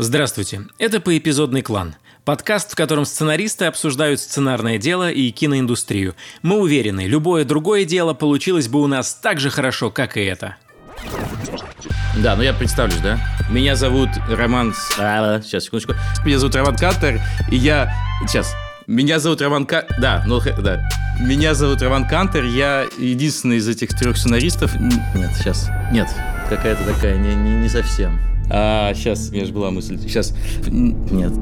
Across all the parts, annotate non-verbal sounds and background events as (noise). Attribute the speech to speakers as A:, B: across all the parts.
A: Здравствуйте, это «Поэпизодный клан» – подкаст, в котором сценаристы обсуждают сценарное дело и киноиндустрию. Мы уверены, любое другое дело получилось бы у нас так же хорошо, как и это.
B: Да, ну я представлюсь, да? Меня зовут Роман... А, сейчас, секундочку. Меня зовут Роман Кантер, и я... Сейчас. Меня зовут Роман Ка... Да, ну да. Меня зовут Роман Кантер, я единственный из этих трех сценаристов... Нет, сейчас. Нет, какая-то такая, не, не, не совсем. А, сейчас, у меня же была мысль. Сейчас. Нет.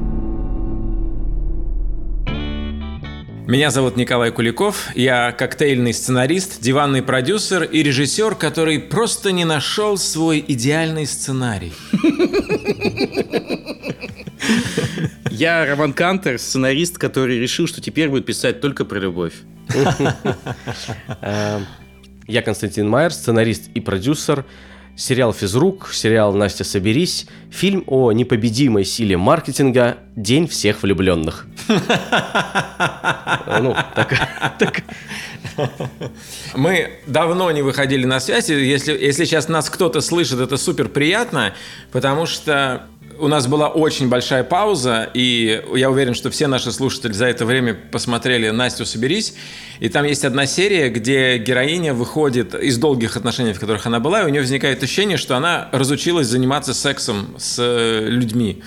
A: Меня зовут Николай Куликов, я коктейльный сценарист, диванный продюсер и режиссер, который просто не нашел свой идеальный сценарий.
B: Я Роман Кантер, сценарист, который решил, что теперь будет писать только про любовь. (laughs)
C: Я Константин Майер, сценарист и продюсер сериал «Физрук», сериал «Настя, соберись», фильм о непобедимой силе маркетинга «День всех влюбленных». (laughs)
A: Ну, так... Мы давно не выходили на связь. Если, если сейчас нас кто-то слышит, это супер приятно, потому что у нас была очень большая пауза, и я уверен, что все наши слушатели за это время посмотрели «Настю, соберись». И там есть одна серия, где героиня выходит из долгих отношений, в которых она была, и у нее возникает ощущение, что она разучилась заниматься сексом с э, людьми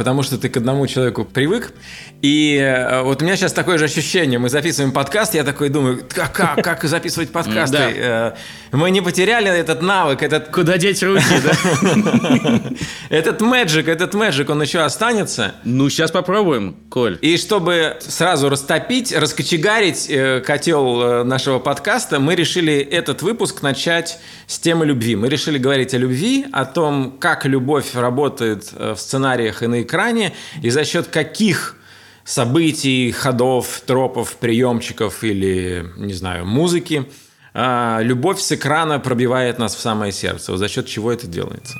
A: потому что ты к одному человеку привык. И э, вот у меня сейчас такое же ощущение. Мы записываем подкаст, я такой думаю, как, как, (laughs) как записывать подкасты? Э, мы не потеряли этот навык, этот...
B: Куда деть руки, да? (laughs)
A: Этот мэджик, этот мэджик, он еще останется.
B: Ну, сейчас попробуем, Коль.
A: И чтобы сразу растопить, раскочегарить э, котел нашего подкаста, мы решили этот выпуск начать с темы любви. Мы решили говорить о любви, о том, как любовь работает в сценариях и на экране, и за счет каких событий, ходов, тропов, приемчиков или, не знаю, музыки а, любовь с экрана пробивает нас в самое сердце. За счет чего это делается?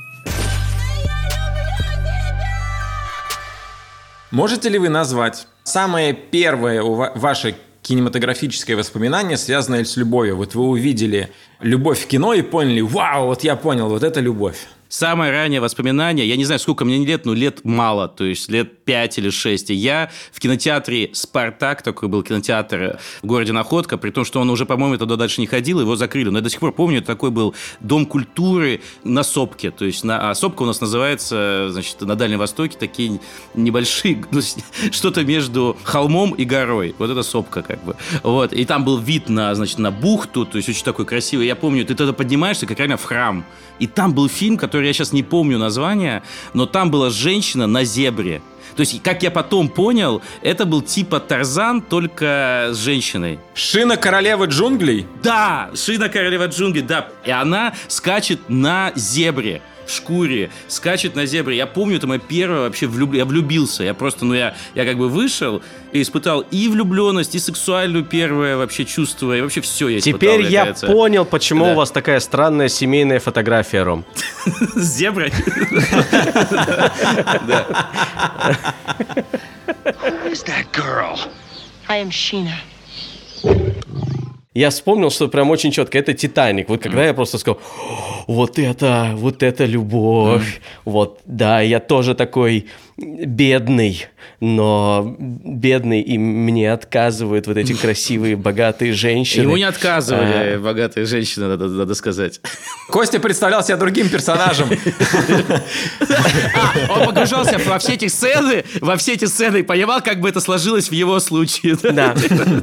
A: Можете ли вы назвать самое первое ваше кинематографическое воспоминание, связанное с любовью? Вот вы увидели любовь в кино и поняли, вау, вот я понял, вот это любовь.
B: Самое раннее воспоминание, я не знаю, сколько мне лет, но лет мало, то есть лет 5 или 6. И я в кинотеатре «Спартак», такой был кинотеатр в городе Находка, при том, что он уже, по-моему, туда дальше не ходил, его закрыли. Но я до сих пор помню, такой был дом культуры на Сопке. То есть на, а Сопка у нас называется, значит, на Дальнем Востоке такие небольшие, (laughs) ну, что-то между холмом и горой. Вот это Сопка как бы. Вот. И там был вид на, значит, на бухту, то есть очень такой красивый. Я помню, ты тогда поднимаешься, как реально в храм. И там был фильм, который я сейчас не помню название, но там была женщина на зебре. То есть, как я потом понял, это был типа Тарзан, только с женщиной.
A: Шина королевы джунглей?
B: Да, Шина королева джунглей, да. И она скачет на зебре шкуре, скачет на зебре. Я помню, это мое первое вообще влюб... я влюбился. Я просто, ну, я, я как бы вышел и испытал и влюбленность, и сексуальную первое вообще чувство, и вообще все я
C: Теперь я кажется. понял, почему да. у вас такая странная семейная фотография, Ром. (laughs)
B: С зеброй? (laughs) Who is that girl?
C: I am Sheena я вспомнил, что прям очень четко, это Титаник. Вот когда mm. я просто сказал, вот это, вот это любовь, mm. вот, да, я тоже такой бедный, но бедный, и мне отказывают вот эти красивые, богатые женщины.
B: Ему не отказывали а... богатые женщины, надо, надо сказать.
A: Костя представлял себя другим персонажем.
B: Он погружался во все эти сцены, во все эти сцены и понимал, как бы это сложилось в его случае.
C: Да,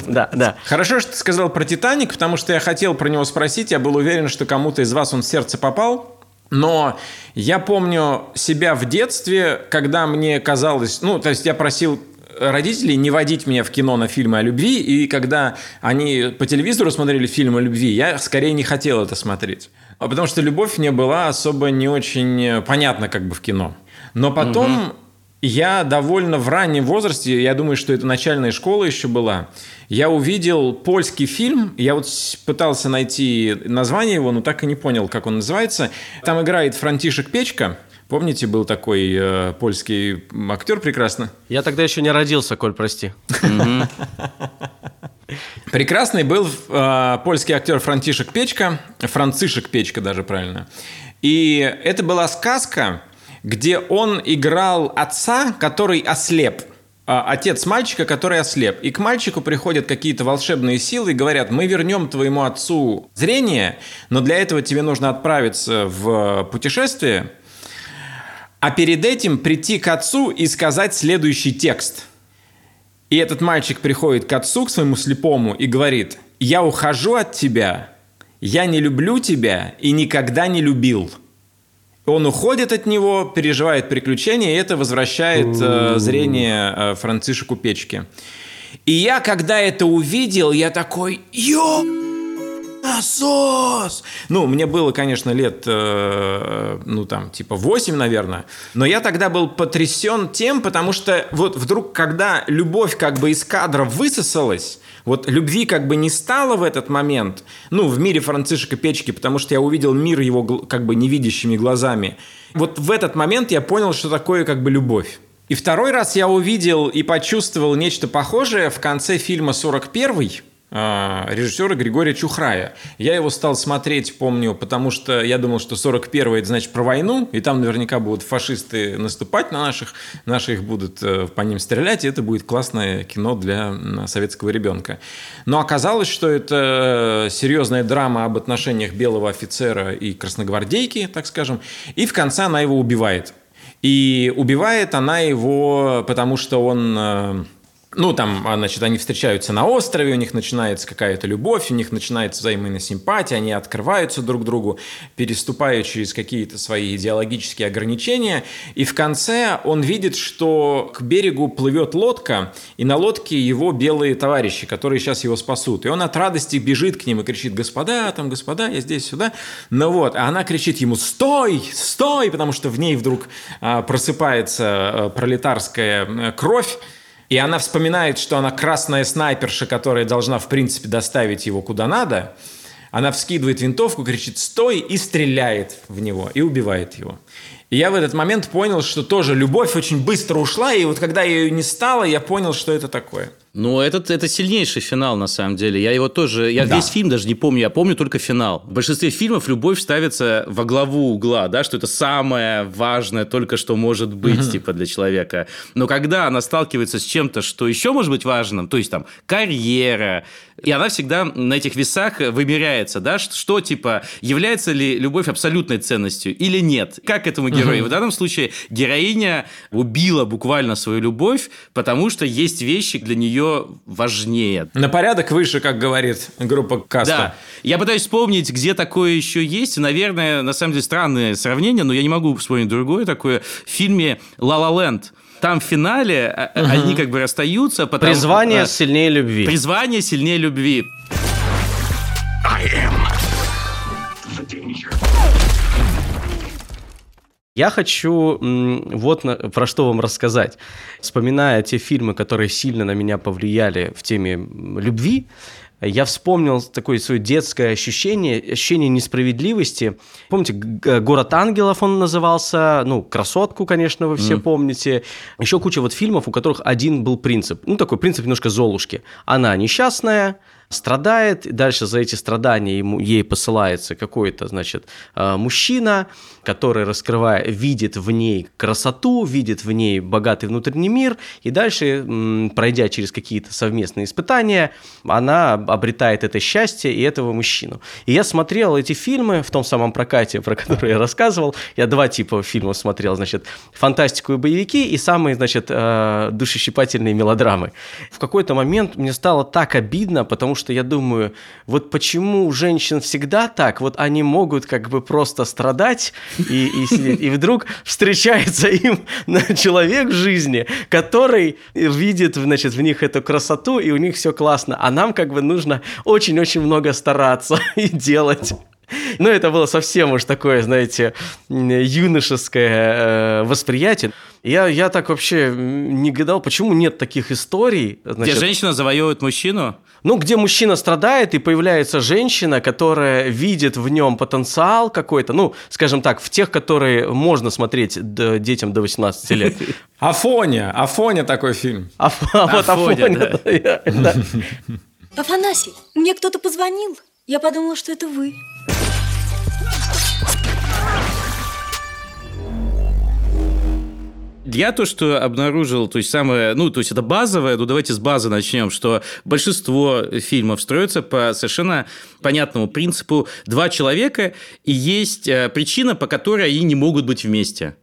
C: да, да.
A: Хорошо, что ты сказал про «Титаник», потому что я хотел про него спросить, я был уверен, что кому-то из вас он в сердце попал, но я помню себя в детстве, когда мне казалось, ну, то есть я просил родителей не водить меня в кино на фильмы о любви, и когда они по телевизору смотрели фильмы о любви, я скорее не хотел это смотреть. А потому что любовь мне была особо не очень понятна как бы в кино. Но потом угу. Я довольно в раннем возрасте, я думаю, что это начальная школа еще была, я увидел польский фильм, я вот пытался найти название его, но так и не понял, как он называется. Там играет Франтишек Печка, Помните, был такой э, польский актер прекрасно?
C: Я тогда еще не родился, Коль, прости.
A: Прекрасный был э, польский актер Франтишек Печка, Францишек Печка даже правильно. И это была сказка, где он играл отца, который ослеп. А, отец мальчика, который ослеп. И к мальчику приходят какие-то волшебные силы и говорят, мы вернем твоему отцу зрение, но для этого тебе нужно отправиться в путешествие, а перед этим прийти к отцу и сказать следующий текст. И этот мальчик приходит к отцу, к своему слепому, и говорит, я ухожу от тебя, я не люблю тебя и никогда не любил. Он уходит от него, переживает приключения, и это возвращает э, зрение э, Францишеку Печке. И я, когда это увидел, я такой, ё насос! Ну, мне было, конечно, лет, э, ну, там, типа 8, наверное. Но я тогда был потрясен тем, потому что вот вдруг, когда любовь как бы из кадра высосалась, вот любви как бы не стало в этот момент, ну, в мире Францишека Печки, потому что я увидел мир его как бы невидящими глазами. Вот в этот момент я понял, что такое как бы любовь. И второй раз я увидел и почувствовал нечто похожее в конце фильма «41», а, режиссера Григория Чухрая. Я его стал смотреть, помню, потому что я думал, что 41-й это значит про войну, и там наверняка будут фашисты наступать на наших, наши их будут э, по ним стрелять, и это будет классное кино для советского ребенка. Но оказалось, что это серьезная драма об отношениях белого офицера и красногвардейки, так скажем, и в конце она его убивает. И убивает она его, потому что он э, ну, там, а, значит, они встречаются на острове, у них начинается какая-то любовь, у них начинается взаимная симпатия, они открываются друг другу, переступая через какие-то свои идеологические ограничения. И в конце он видит, что к берегу плывет лодка, и на лодке его белые товарищи, которые сейчас его спасут. И он от радости бежит к ним и кричит, господа, там, господа, я здесь, сюда. Ну вот, а она кричит ему, стой, стой, потому что в ней вдруг а, просыпается а, пролетарская а, кровь, и она вспоминает, что она красная снайперша, которая должна, в принципе, доставить его куда надо. Она вскидывает винтовку, кричит «стой» и стреляет в него, и убивает его. И я в этот момент понял, что тоже любовь очень быстро ушла, и вот когда ее не стало, я понял, что это такое.
B: Ну, этот, это сильнейший финал, на самом деле. Я его тоже... Я да. весь фильм даже не помню, я помню только финал. В большинстве фильмов любовь ставится во главу угла, да, что это самое важное только что может быть, угу. типа, для человека. Но когда она сталкивается с чем-то, что еще может быть важным, то есть там карьера, и она всегда на этих весах вымеряется, да, что, что типа, является ли любовь абсолютной ценностью или нет. Как этому герою? Угу. В данном случае героиня убила буквально свою любовь, потому что есть вещи для нее важнее.
A: На порядок выше, как говорит группа Каста.
B: Да. Я пытаюсь вспомнить, где такое еще есть. Наверное, на самом деле странное сравнение, но я не могу вспомнить другое такое. В фильме «Ла Ла Ленд» там в финале угу. они как бы расстаются.
C: Потому, Призвание сильнее любви.
B: Призвание сильнее любви. I am
C: Я хочу вот на, про что вам рассказать. Вспоминая те фильмы, которые сильно на меня повлияли в теме любви, я вспомнил такое свое детское ощущение, ощущение несправедливости. Помните, «Город ангелов» он назывался, ну, «Красотку», конечно, вы все mm. помните. Еще куча вот фильмов, у которых один был принцип. Ну, такой принцип немножко Золушки. Она несчастная, страдает, и дальше за эти страдания ему, ей посылается какой-то, значит, э, мужчина, который, раскрывая, видит в ней красоту, видит в ней богатый внутренний мир, и дальше, пройдя через какие-то совместные испытания, она обретает это счастье и этого мужчину. И я смотрел эти фильмы в том самом прокате, про который я рассказывал, я два типа фильмов смотрел, значит, фантастику и боевики, и самые, значит, э, душещипательные мелодрамы. В какой-то момент мне стало так обидно, потому что я думаю, вот почему у женщин всегда так, вот они могут как бы просто страдать и, и сидеть, и вдруг встречается им (laughs) человек в жизни, который видит, значит, в них эту красоту, и у них все классно, а нам как бы нужно очень-очень много стараться (laughs) и делать. Ну, это было совсем уж такое, знаете, юношеское э, восприятие. Я, я так вообще не гадал, почему нет таких историй.
B: Значит, где женщина завоевывает мужчину?
C: Ну, где мужчина страдает, и появляется женщина, которая видит в нем потенциал какой-то, ну, скажем так, в тех, которые можно смотреть детям до 18 лет. (laughs)
A: Афоня, Афоня такой фильм.
C: Вот Афоня, да. (laughs)
D: Афанасий, мне кто-то позвонил. Я подумала, что это вы.
B: Я то, что обнаружил, то есть самое, ну, то есть это базовое, ну, давайте с базы начнем, что большинство фильмов строятся по совершенно понятному принципу. Два человека, и есть э, причина, по которой они не могут быть вместе.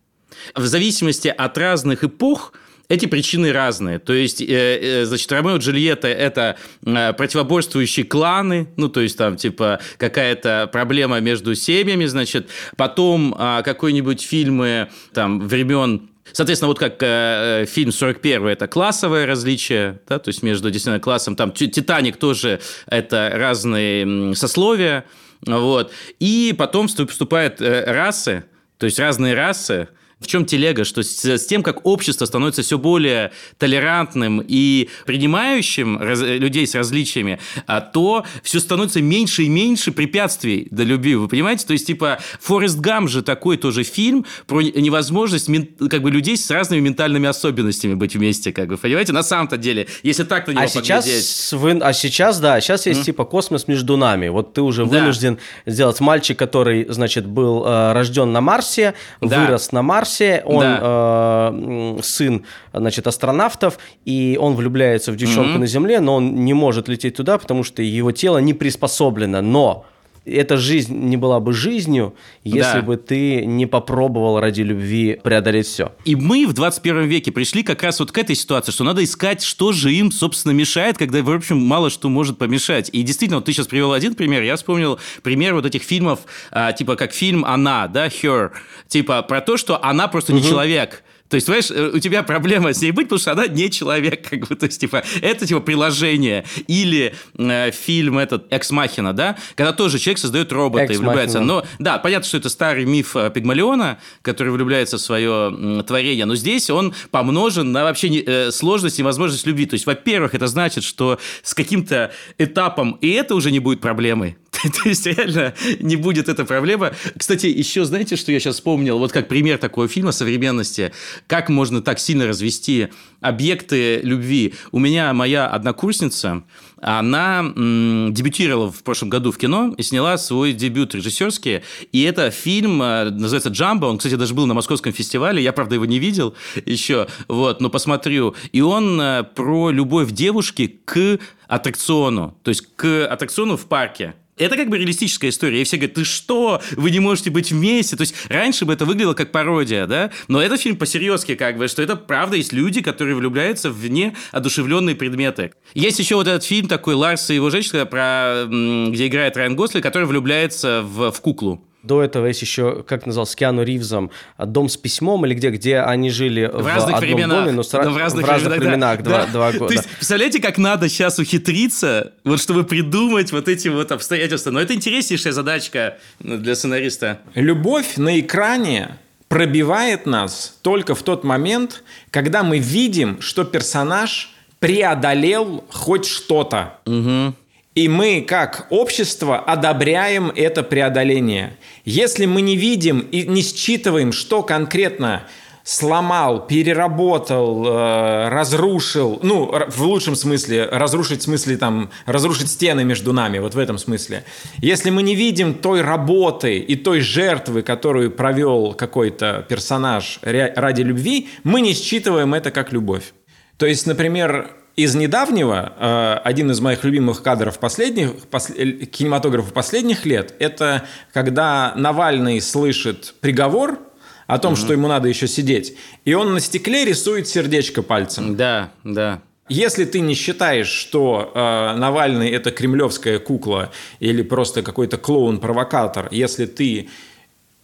B: В зависимости от разных эпох – эти причины разные. То есть, э, э, значит, Ромео и Джульетта – это противоборствующие кланы, ну, то есть, там, типа, какая-то проблема между семьями, значит. Потом э, какой-нибудь фильмы, там, времен Соответственно, вот как э, фильм 41 это классовое различие, да, то есть между действительно классом, там Титаник тоже это разные сословия, вот. И потом вступают э, расы, то есть разные расы, в чем телега? Что с, с тем, как общество становится все более толерантным и принимающим раз, людей с различиями, а то все становится меньше и меньше препятствий для любви. Вы понимаете? То есть, типа, Форест Гам же такой тоже фильм про невозможность как бы людей с разными ментальными особенностями быть вместе, как бы, понимаете? На самом-то деле, если так на него
C: а сейчас, вы, а сейчас, да, сейчас есть mm. типа космос между нами. Вот ты уже да. вынужден сделать мальчик, который, значит, был э, рожден на Марсе, да. вырос на Марсе, Марсе, он да. э, сын, значит, астронавтов, и он влюбляется в девчонку mm-hmm. на Земле, но он не может лететь туда, потому что его тело не приспособлено. Но эта жизнь не была бы жизнью, если да. бы ты не попробовал ради любви преодолеть все.
B: И мы в 21 веке пришли как раз вот к этой ситуации, что надо искать, что же им, собственно, мешает, когда, в общем, мало что может помешать. И действительно, вот ты сейчас привел один пример, я вспомнил пример вот этих фильмов, а, типа как фильм «Она», да, «Her», типа про то, что она просто угу. не человек, то есть, понимаешь, э, у тебя проблема с ней быть, потому что она не человек, как бы, то есть, типа, это, типа, приложение. Или э, фильм этот «Экс Махина», да, когда тоже человек создает робота и влюбляется. Но, да, понятно, что это старый миф э, Пигмалиона, который влюбляется в свое творение, но здесь он помножен на вообще не, э, сложность и возможность любви. То есть, во-первых, это значит, что с каким-то этапом и это уже не будет проблемой, (laughs) То есть реально не будет эта проблема. Кстати, еще знаете, что я сейчас вспомнил? Вот как пример такого фильма современности. Как можно так сильно развести объекты любви. У меня моя однокурсница, она м, дебютировала в прошлом году в кино и сняла свой дебют режиссерский. И это фильм, э, называется «Джамбо». Он, кстати, даже был на московском фестивале. Я, правда, его не видел еще, вот, но посмотрю. И он э, про любовь девушки к аттракциону, то есть к аттракциону в парке. Это как бы реалистическая история. И все говорят, ты что? Вы не можете быть вместе. То есть раньше бы это выглядело как пародия, да? Но это фильм по-серьезки, как бы, что это правда есть люди, которые влюбляются в неодушевленные предметы. Есть еще вот этот фильм такой Ларс и его женщина, про, где играет Райан Госли, который влюбляется в, в куклу.
C: До этого есть еще, как назвал, с Киану Ривзом «Дом с письмом» или где, где они жили в, в разных одном временах. доме, но с, да, в разных, в разных временах, временах да. два, два года. То есть,
B: представляете, как надо сейчас ухитриться, вот чтобы придумать вот эти вот обстоятельства. Но это интереснейшая задачка для сценариста.
A: Любовь на экране пробивает нас только в тот момент, когда мы видим, что персонаж преодолел хоть что-то. Угу. И мы, как общество, одобряем это преодоление. Если мы не видим и не считываем, что конкретно сломал, переработал, э, разрушил, ну, в лучшем смысле, разрушить в смысле там, разрушить стены между нами, вот в этом смысле. Если мы не видим той работы и той жертвы, которую провел какой-то персонаж ради любви, мы не считываем это как любовь. То есть, например, из недавнего, э, один из моих любимых кадров последних, пос, кинематографа последних лет, это когда Навальный слышит приговор о том, угу. что ему надо еще сидеть, и он на стекле рисует сердечко пальцем.
B: Да, да.
A: Если ты не считаешь, что э, Навальный это кремлевская кукла или просто какой-то клоун-провокатор, если ты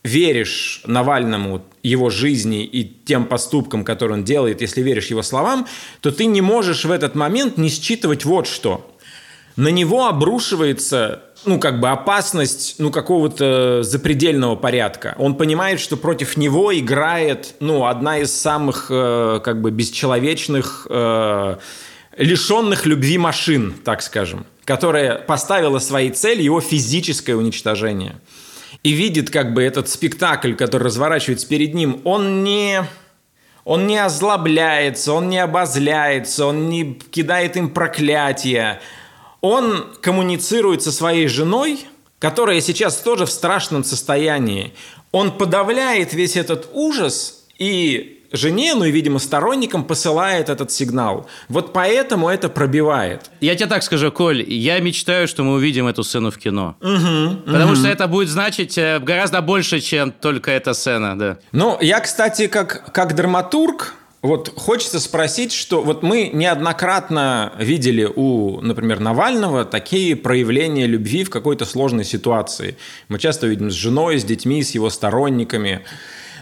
A: веришь Навальному, его жизни и тем поступкам, которые он делает, если веришь его словам, то ты не можешь в этот момент не считывать вот что. На него обрушивается ну, как бы опасность, ну, какого-то запредельного порядка. Он понимает, что против него играет, ну, одна из самых, э, как бы, бесчеловечных, э, лишенных любви машин, так скажем, которая поставила своей целью его физическое уничтожение и видит как бы этот спектакль, который разворачивается перед ним, он не... Он не озлобляется, он не обозляется, он не кидает им проклятия. Он коммуницирует со своей женой, которая сейчас тоже в страшном состоянии. Он подавляет весь этот ужас и жене, ну и, видимо, сторонникам посылает этот сигнал. Вот поэтому это пробивает.
B: Я тебе так скажу, Коль, я мечтаю, что мы увидим эту сцену в кино. Угу, Потому угу. что это будет значить э, гораздо больше, чем только эта сцена, да.
A: Ну, я, кстати, как, как драматург, вот хочется спросить, что вот мы неоднократно видели у, например, Навального такие проявления любви в какой-то сложной ситуации. Мы часто видим с женой, с детьми, с его сторонниками.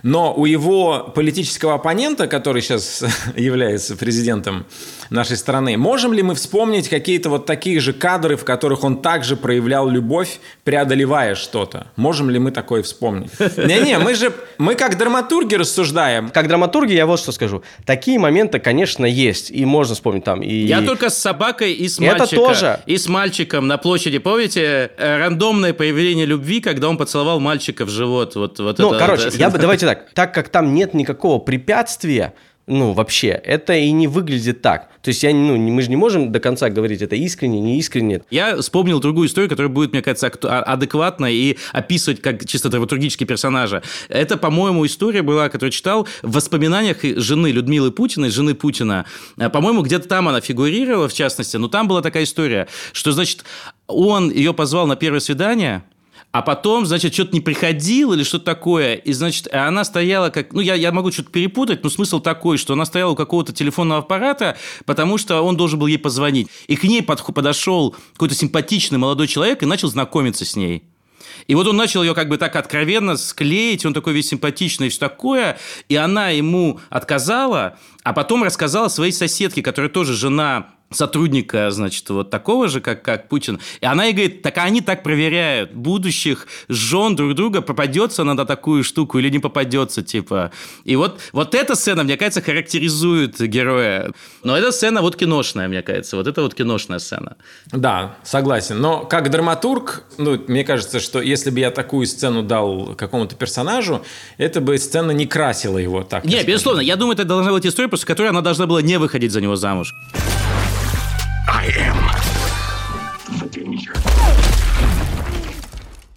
A: Но у его политического оппонента, который сейчас (laughs) является президентом нашей страны, можем ли мы вспомнить какие-то вот такие же кадры, в которых он также проявлял любовь, преодолевая что-то? Можем ли мы такое вспомнить? (laughs) Не-не, мы же, мы как драматурги рассуждаем.
C: Как драматурги я вот что скажу. Такие моменты, конечно, есть, и можно вспомнить там. И...
B: Я только с собакой и с мальчиком. Это тоже. И с мальчиком на площади. Помните, э, рандомное появление любви, когда он поцеловал мальчика в живот? Вот, вот
C: ну,
B: это,
C: короче, я бы, давайте так. Так как там нет никакого препятствия, ну, вообще, это и не выглядит так. То есть я, ну, мы же не можем до конца говорить, это искренне, не искренне.
B: Я вспомнил другую историю, которая будет, мне кажется, а, адекватна и описывать как чисто драматургические персонажа. Это, по-моему, история была, которую читал в воспоминаниях жены Людмилы Путиной, жены Путина. А, по-моему, где-то там она фигурировала, в частности, но там была такая история, что, значит, он ее позвал на первое свидание – а потом, значит, что-то не приходил или что-то такое. И, значит, она стояла как... Ну, я, я могу что-то перепутать, но смысл такой, что она стояла у какого-то телефонного аппарата, потому что он должен был ей позвонить. И к ней под, подошел какой-то симпатичный молодой человек и начал знакомиться с ней. И вот он начал ее как бы так откровенно склеить, он такой весь симпатичный и все такое, и она ему отказала, а потом рассказала своей соседке, которая тоже жена сотрудника, значит, вот такого же, как, как Путин. И она ей говорит, так они так проверяют будущих жен друг друга, попадется она на такую штуку или не попадется, типа. И вот, вот эта сцена, мне кажется, характеризует героя. Но эта сцена вот киношная, мне кажется. Вот это вот киношная сцена.
A: Да, согласен. Но как драматург, ну, мне кажется, что если бы я такую сцену дал какому-то персонажу, это бы сцена не красила его так.
B: Не, безусловно. Я думаю, это должна быть история, после которой она должна была не выходить за него замуж.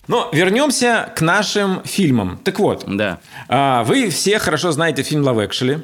A: Но вернемся к нашим фильмам. Так вот,
B: да.
A: А, вы все хорошо знаете фильм «Love Actually».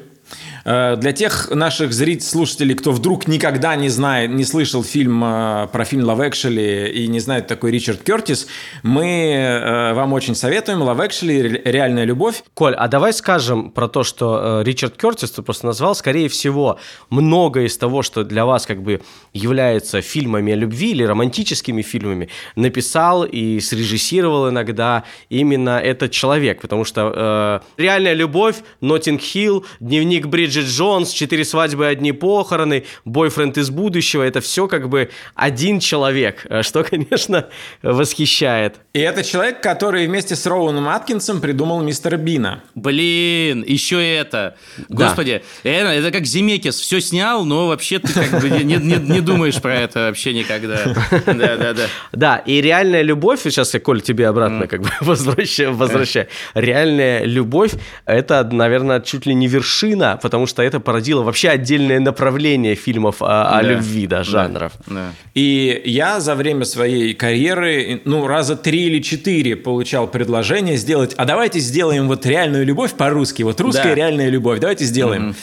A: Э, для тех наших зрителей, слушателей, кто вдруг никогда не знает, не слышал фильм э, про фильм Love Actually и не знает такой Ричард Кертис, мы э, вам очень советуем Love Actually, реальная любовь.
C: Коль, а давай скажем про то, что Ричард Кертис ты просто назвал, скорее всего, многое из того, что для вас как бы является фильмами о любви или романтическими фильмами, написал и срежиссировал иногда именно этот человек, потому что э, реальная любовь, Нотинг Хилл, дневник Бриджит Бриджит Джонс, «Четыре свадьбы, одни похороны», «Бойфренд из будущего» — это все как бы один человек, э, что, (laughs) конечно, восхищает.
A: И это человек, который вместе с Роуном Аткинсом придумал мистера Бина.
B: Блин, еще это. Господи, да. это, это как Земекис, все снял, но вообще ты как бы не, не, не думаешь про это вообще никогда. (laughs) Да, да, да.
C: Да, и реальная любовь, сейчас я, Коль, тебе обратно как бы (laughs) возвращаю, возвращаю. Реальная любовь — это, наверное, чуть ли не вершина, потому что это породило вообще отдельное направление фильмов о, о да. любви, да, жанров. Да. Да.
A: И я за время своей карьеры, ну, раза три или четыре получал предложение сделать, а давайте сделаем вот реальную любовь по-русски, вот русская да. реальная любовь, давайте сделаем. Mm-hmm.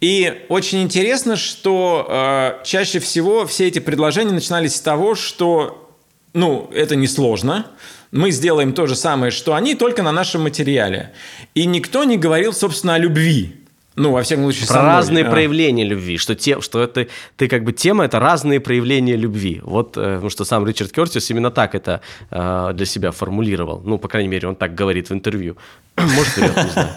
A: И очень интересно, что э, чаще всего все эти предложения начинались с того, что, ну, это несложно, мы сделаем то же самое, что они, только на нашем материале. И никто не говорил, собственно, о любви. Ну, во всяком случае,
C: Про разные а. проявления любви, что, те, что это, ты как бы тема – это разные проявления любви. Вот, э, потому что сам Ричард Кертис именно так это э, для себя формулировал. Ну, по крайней мере, он так говорит в интервью. (clears throat) Может, врет, не знаю.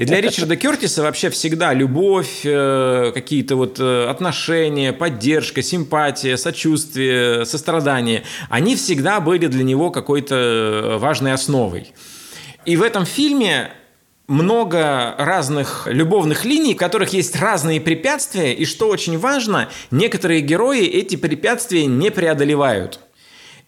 A: И для Ричарда Кертиса вообще всегда любовь, э, какие-то вот э, отношения, поддержка, симпатия, сочувствие, сострадание, они всегда были для него какой-то важной основой. И в этом фильме много разных любовных линий, в которых есть разные препятствия, и что очень важно, некоторые герои эти препятствия не преодолевают.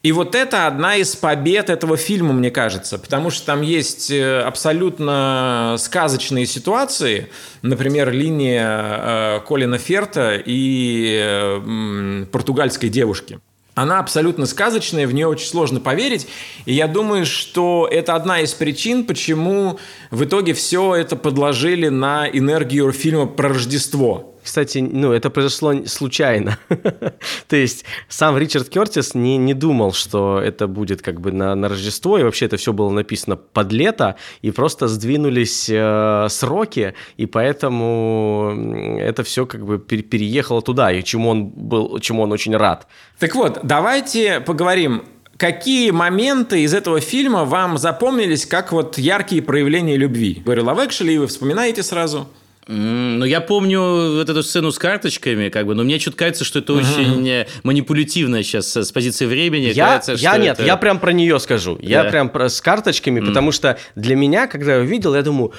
A: И вот это одна из побед этого фильма, мне кажется, потому что там есть э, абсолютно сказочные ситуации, например, линия э, Колина Ферта и э, португальской девушки. Она абсолютно сказочная, в нее очень сложно поверить. И я думаю, что это одна из причин, почему в итоге все это подложили на энергию фильма про Рождество.
C: Кстати, ну, это произошло случайно. (laughs) То есть сам Ричард Кертис не, не думал, что это будет как бы на, на Рождество, и вообще это все было написано под лето, и просто сдвинулись э, сроки, и поэтому это все как бы переехало туда, и чему он был, чему он очень рад.
A: Так вот, давайте поговорим Какие моменты из этого фильма вам запомнились как вот яркие проявления любви? Говорю, Love Actually, вы вспоминаете сразу?
B: Ну, я помню вот эту сцену с карточками, как бы, но мне что-то кажется, что это угу. очень э, манипулятивно сейчас с позиции времени.
C: Я,
B: кажется,
C: я нет, это... я прям про нее скажу. Я да. прям про, с карточками, mm. потому что для меня, когда я увидел, я думаю,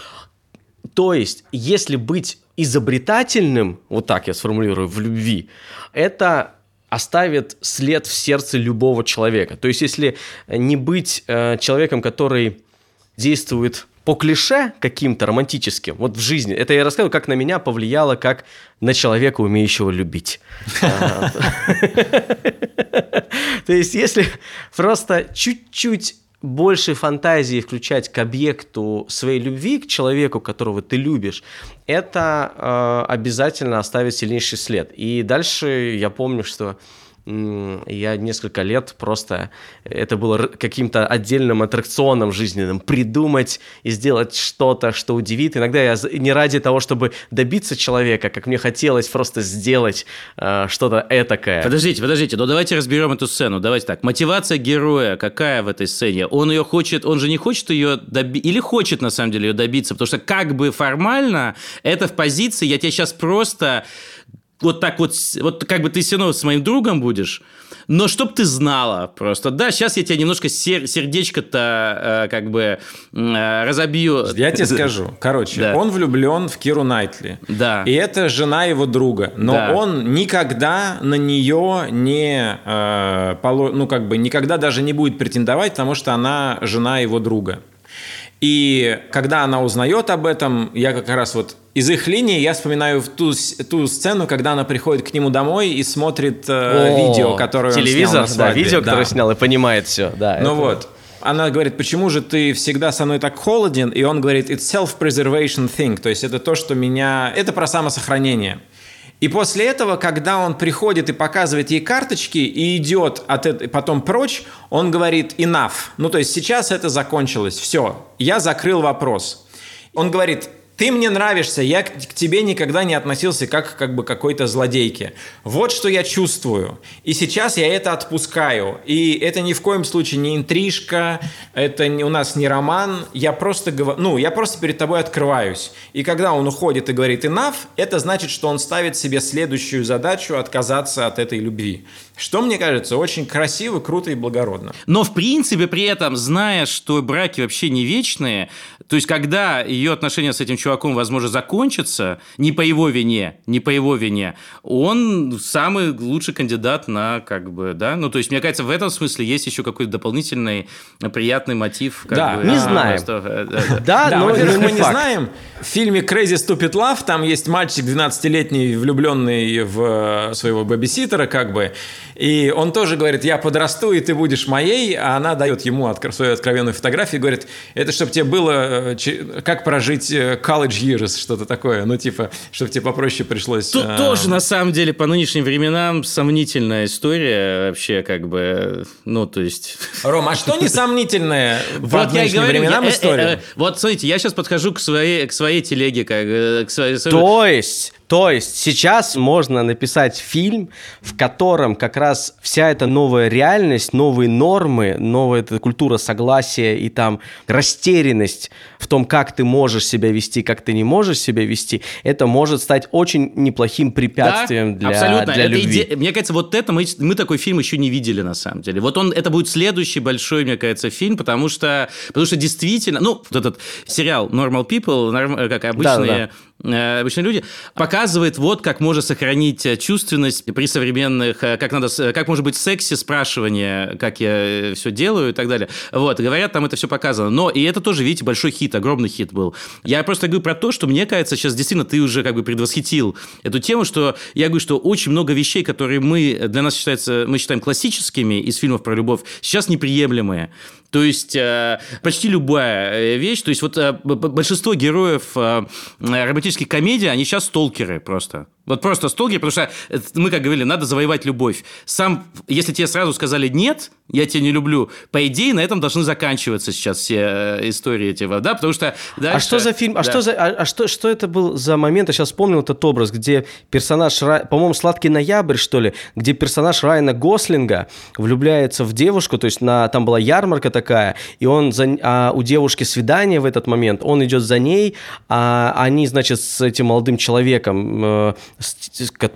C: то есть, если быть изобретательным, вот так я сформулирую, в любви, это оставит след в сердце любого человека. То есть, если не быть э, человеком, который действует по клише каким-то романтическим, вот в жизни, это я рассказываю, как на меня повлияло, как на человека, умеющего любить. (laughs) То есть, если просто чуть-чуть больше фантазии включать к объекту своей любви, к человеку, которого ты любишь, это э, обязательно оставит сильнейший след. И дальше я помню, что я несколько лет просто, это было каким-то отдельным аттракционом жизненным, придумать и сделать что-то, что удивит. Иногда я не ради того, чтобы добиться человека, как мне хотелось просто сделать э, что-то этакое.
B: Подождите, подождите, но давайте разберем эту сцену. Давайте так. Мотивация героя какая в этой сцене? Он ее хочет, он же не хочет ее добиться, или хочет на самом деле ее добиться, потому что как бы формально это в позиции, я тебе сейчас просто вот так вот, вот как бы ты все равно с моим другом будешь, но чтоб ты знала просто. Да, сейчас я тебя немножко сер- сердечко-то э, как бы э, разобью.
A: Я тебе скажу. Короче, да. он влюблен в Киру Найтли.
B: Да.
A: И это жена его друга. Но да. он никогда на нее не, э, поло- ну как бы никогда даже не будет претендовать, потому что она жена его друга. И когда она узнает об этом, я как раз вот из их линии я вспоминаю ту, ту сцену, когда она приходит к нему домой и смотрит э, О, видео, которое
C: телевизор,
A: он снял на
C: да, видео, да. которое снял и понимает все, да.
A: Ну это... вот. Она говорит, почему же ты всегда со мной так холоден? И он говорит, it's self-preservation thing, то есть это то, что меня... Это про самосохранение. И после этого, когда он приходит и показывает ей карточки и идет от этого, потом прочь, он говорит enough. Ну, то есть сейчас это закончилось. Все, я закрыл вопрос. Он говорит, ты мне нравишься, я к, тебе никогда не относился как как бы какой-то злодейке. Вот что я чувствую. И сейчас я это отпускаю. И это ни в коем случае не интрижка, это не, у нас не роман. Я просто, ну, я просто перед тобой открываюсь. И когда он уходит и говорит enough, это значит, что он ставит себе следующую задачу отказаться от этой любви. Что, мне кажется, очень красиво, круто и благородно.
B: Но, в принципе, при этом, зная, что браки вообще не вечные, то есть, когда ее отношения с этим чуваком, возможно, закончатся, не по его вине, не по его вине, он самый лучший кандидат на, как бы, да, ну, то есть, мне кажется, в этом смысле есть еще какой-то дополнительный приятный мотив.
C: да, не знаем.
A: Да, но мы не знаем. В фильме Crazy Stupid Love там есть мальчик 12-летний, влюбленный в своего бэбиситера, как бы, и он тоже говорит, я подрасту, и ты будешь моей, а она дает ему свою откровенную фотографию и говорит, это чтобы тебе было, э, как прожить э, college years, что-то такое, ну типа, чтобы тебе попроще пришлось.
B: Тут а... тоже, на самом деле, по нынешним временам сомнительная история вообще, как бы, ну то есть... (laughs)
A: Ром, а что несомнительное по нынешним временам история?
B: Вот, смотрите, я сейчас подхожу к своей, к своей телеге, как, к своей...
C: То есть то есть сейчас можно написать фильм, в котором как раз вся эта новая реальность, новые нормы, новая эта культура согласия и там растерянность в том, как ты можешь себя вести, как ты не можешь себя вести, это может стать очень неплохим препятствием да, для, абсолютно. для это любви.
B: Иде... Мне кажется, вот это мы, мы такой фильм еще не видели на самом деле. Вот он, это будет следующий большой, мне кажется, фильм, потому что, потому что действительно, ну, вот этот сериал Normal People, норм, как обычные... Да, да э, обычные люди, показывает вот как можно сохранить э, чувственность при современных, э, как надо, как может быть сексе, спрашивание, как я все делаю и так далее. Вот, говорят, там это все показано. Но и это тоже, видите, большой хит, огромный хит был. Я просто говорю про то, что мне кажется, сейчас действительно ты уже как бы предвосхитил эту тему, что я говорю, что очень много вещей, которые мы, для нас считается, мы считаем классическими из фильмов про любовь, сейчас неприемлемые. То есть э, почти любая э, вещь, то есть вот э, большинство героев романтических комедий, они сейчас сталкеры просто. Вот просто сталкеры, потому что мы, как говорили, надо завоевать любовь. Сам, если тебе сразу сказали «нет», я тебя не люблю, по идее, на этом должны заканчиваться сейчас все истории эти, да, потому что...
C: Дальше, а что за фильм, а, что, за, а, а что, что это был за момент, я сейчас вспомнил этот образ, где персонаж, по-моему, «Сладкий ноябрь», что ли, где персонаж Райана Гослинга влюбляется в девушку, то есть на, там была ярмарка такая, и он за, а у девушки свидание в этот момент, он идет за ней, а они, значит, с этим молодым человеком, э,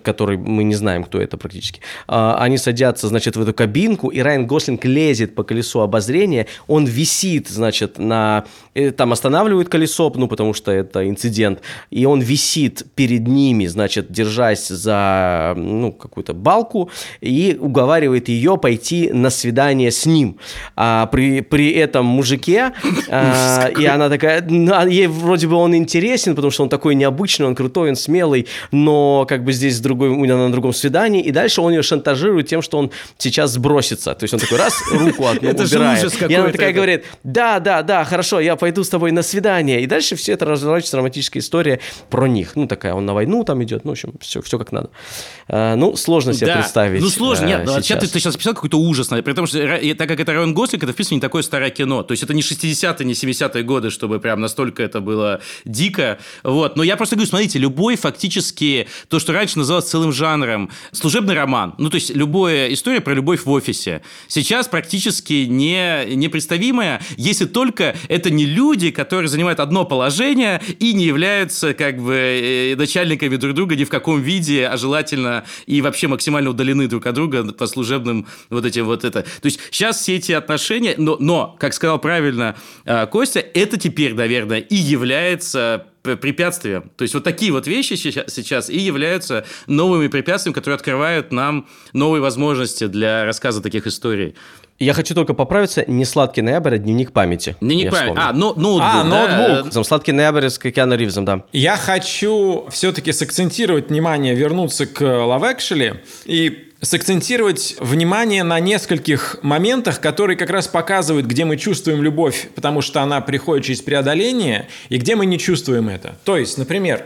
C: который мы не знаем, кто это практически, э, они садятся, значит, в эту кабинку, и Райан Гослинг лезет по колесу обозрения, он висит, значит, на... Э, там останавливают колесо, ну, потому что это инцидент, и он висит перед ними, значит, держась за, ну, какую-то балку, и уговаривает ее пойти на свидание с ним. А при при, этом мужике, э, и она такая, а ей вроде бы он интересен, потому что он такой необычный, он крутой, он смелый, но как бы здесь другой, у него на другом свидании, и дальше он ее шантажирует тем, что он сейчас сбросится, то есть он такой раз, руку одну (laughs) убирает, и она такая говорит, да, да, да, хорошо, я пойду с тобой на свидание, и дальше все это разворачивается романтическая история про них, ну такая, он на войну там идет, ну в общем, все, все как надо. А, ну, сложно себе да. представить.
B: Ну, сложно, нет, сейчас. Сейчас ты, сейчас описал какой-то ужас, при том, что так как это Райан Гослинг, это в принципе не такое старое кино. То есть это не 60-е, не 70-е годы, чтобы прям настолько это было дико. Вот. Но я просто говорю, смотрите, любой фактически, то, что раньше называлось целым жанром, служебный роман, ну, то есть любая история про любовь в офисе, сейчас практически не, непредставимая, если только это не люди, которые занимают одно положение и не являются как бы э, начальниками друг друга ни в каком виде, а желательно и вообще максимально удалены друг от друга по служебным вот этим вот это. То есть сейчас все эти отношения, но, но как сказал правильно э, Костя, это теперь, наверное, и является препятствием. То есть вот такие вот вещи сейчас и являются новыми препятствиями, которые открывают нам новые возможности для рассказа таких историй.
C: Я хочу только поправиться, не «Сладкий ноябрь», а «Дневник памяти».
B: Дневник памяти. А, но, ноутбук.
C: А, да? ноутбук. «Сладкий ноябрь» с Киану Ривзом, да.
A: Я хочу все-таки сакцентировать внимание, вернуться к Love Actually и сакцентировать внимание на нескольких моментах, которые как раз показывают, где мы чувствуем любовь, потому что она приходит через преодоление, и где мы не чувствуем это. То есть, например,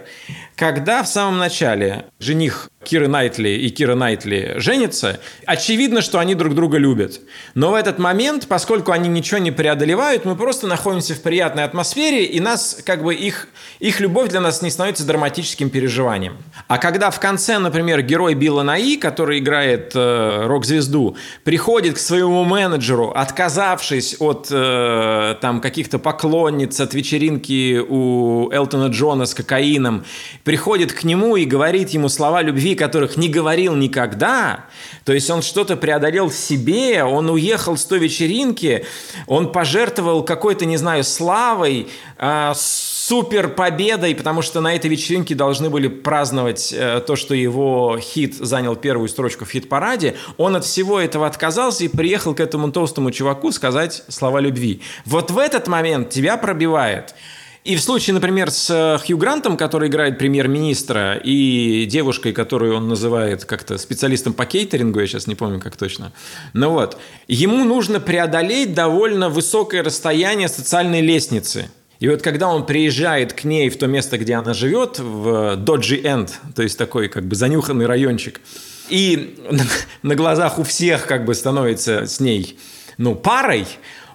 A: когда в самом начале жених Киры Найтли и Кира Найтли женятся, очевидно, что они друг друга любят. Но в этот момент, поскольку они ничего не преодолевают, мы просто находимся в приятной атмосфере, и нас, как бы, их, их любовь для нас не становится драматическим переживанием. А когда в конце, например, герой Билла Наи, который играет э, рок-звезду, приходит к своему менеджеру, отказавшись от э, там каких-то поклонниц, от вечеринки у Элтона Джона с кокаином, приходит к нему и говорит ему слова любви, которых не говорил никогда, то есть он что-то преодолел в себе, он уехал с той вечеринки, он пожертвовал какой-то, не знаю, славой, э, супер победой, потому что на этой вечеринке должны были праздновать э, то, что его хит занял первую строчку в хит-параде, он от всего этого отказался и приехал к этому толстому чуваку сказать слова любви. Вот в этот момент тебя пробивает – и в случае, например, с э, Хью Грантом, который играет премьер-министра, и девушкой, которую он называет как-то специалистом по кейтерингу, я сейчас не помню, как точно. Ну вот, ему нужно преодолеть довольно высокое расстояние социальной лестницы. И вот когда он приезжает к ней в то место, где она живет, в Доджи Энд, то есть такой как бы занюханный райончик, и (laughs) на глазах у всех как бы становится с ней, ну, парой,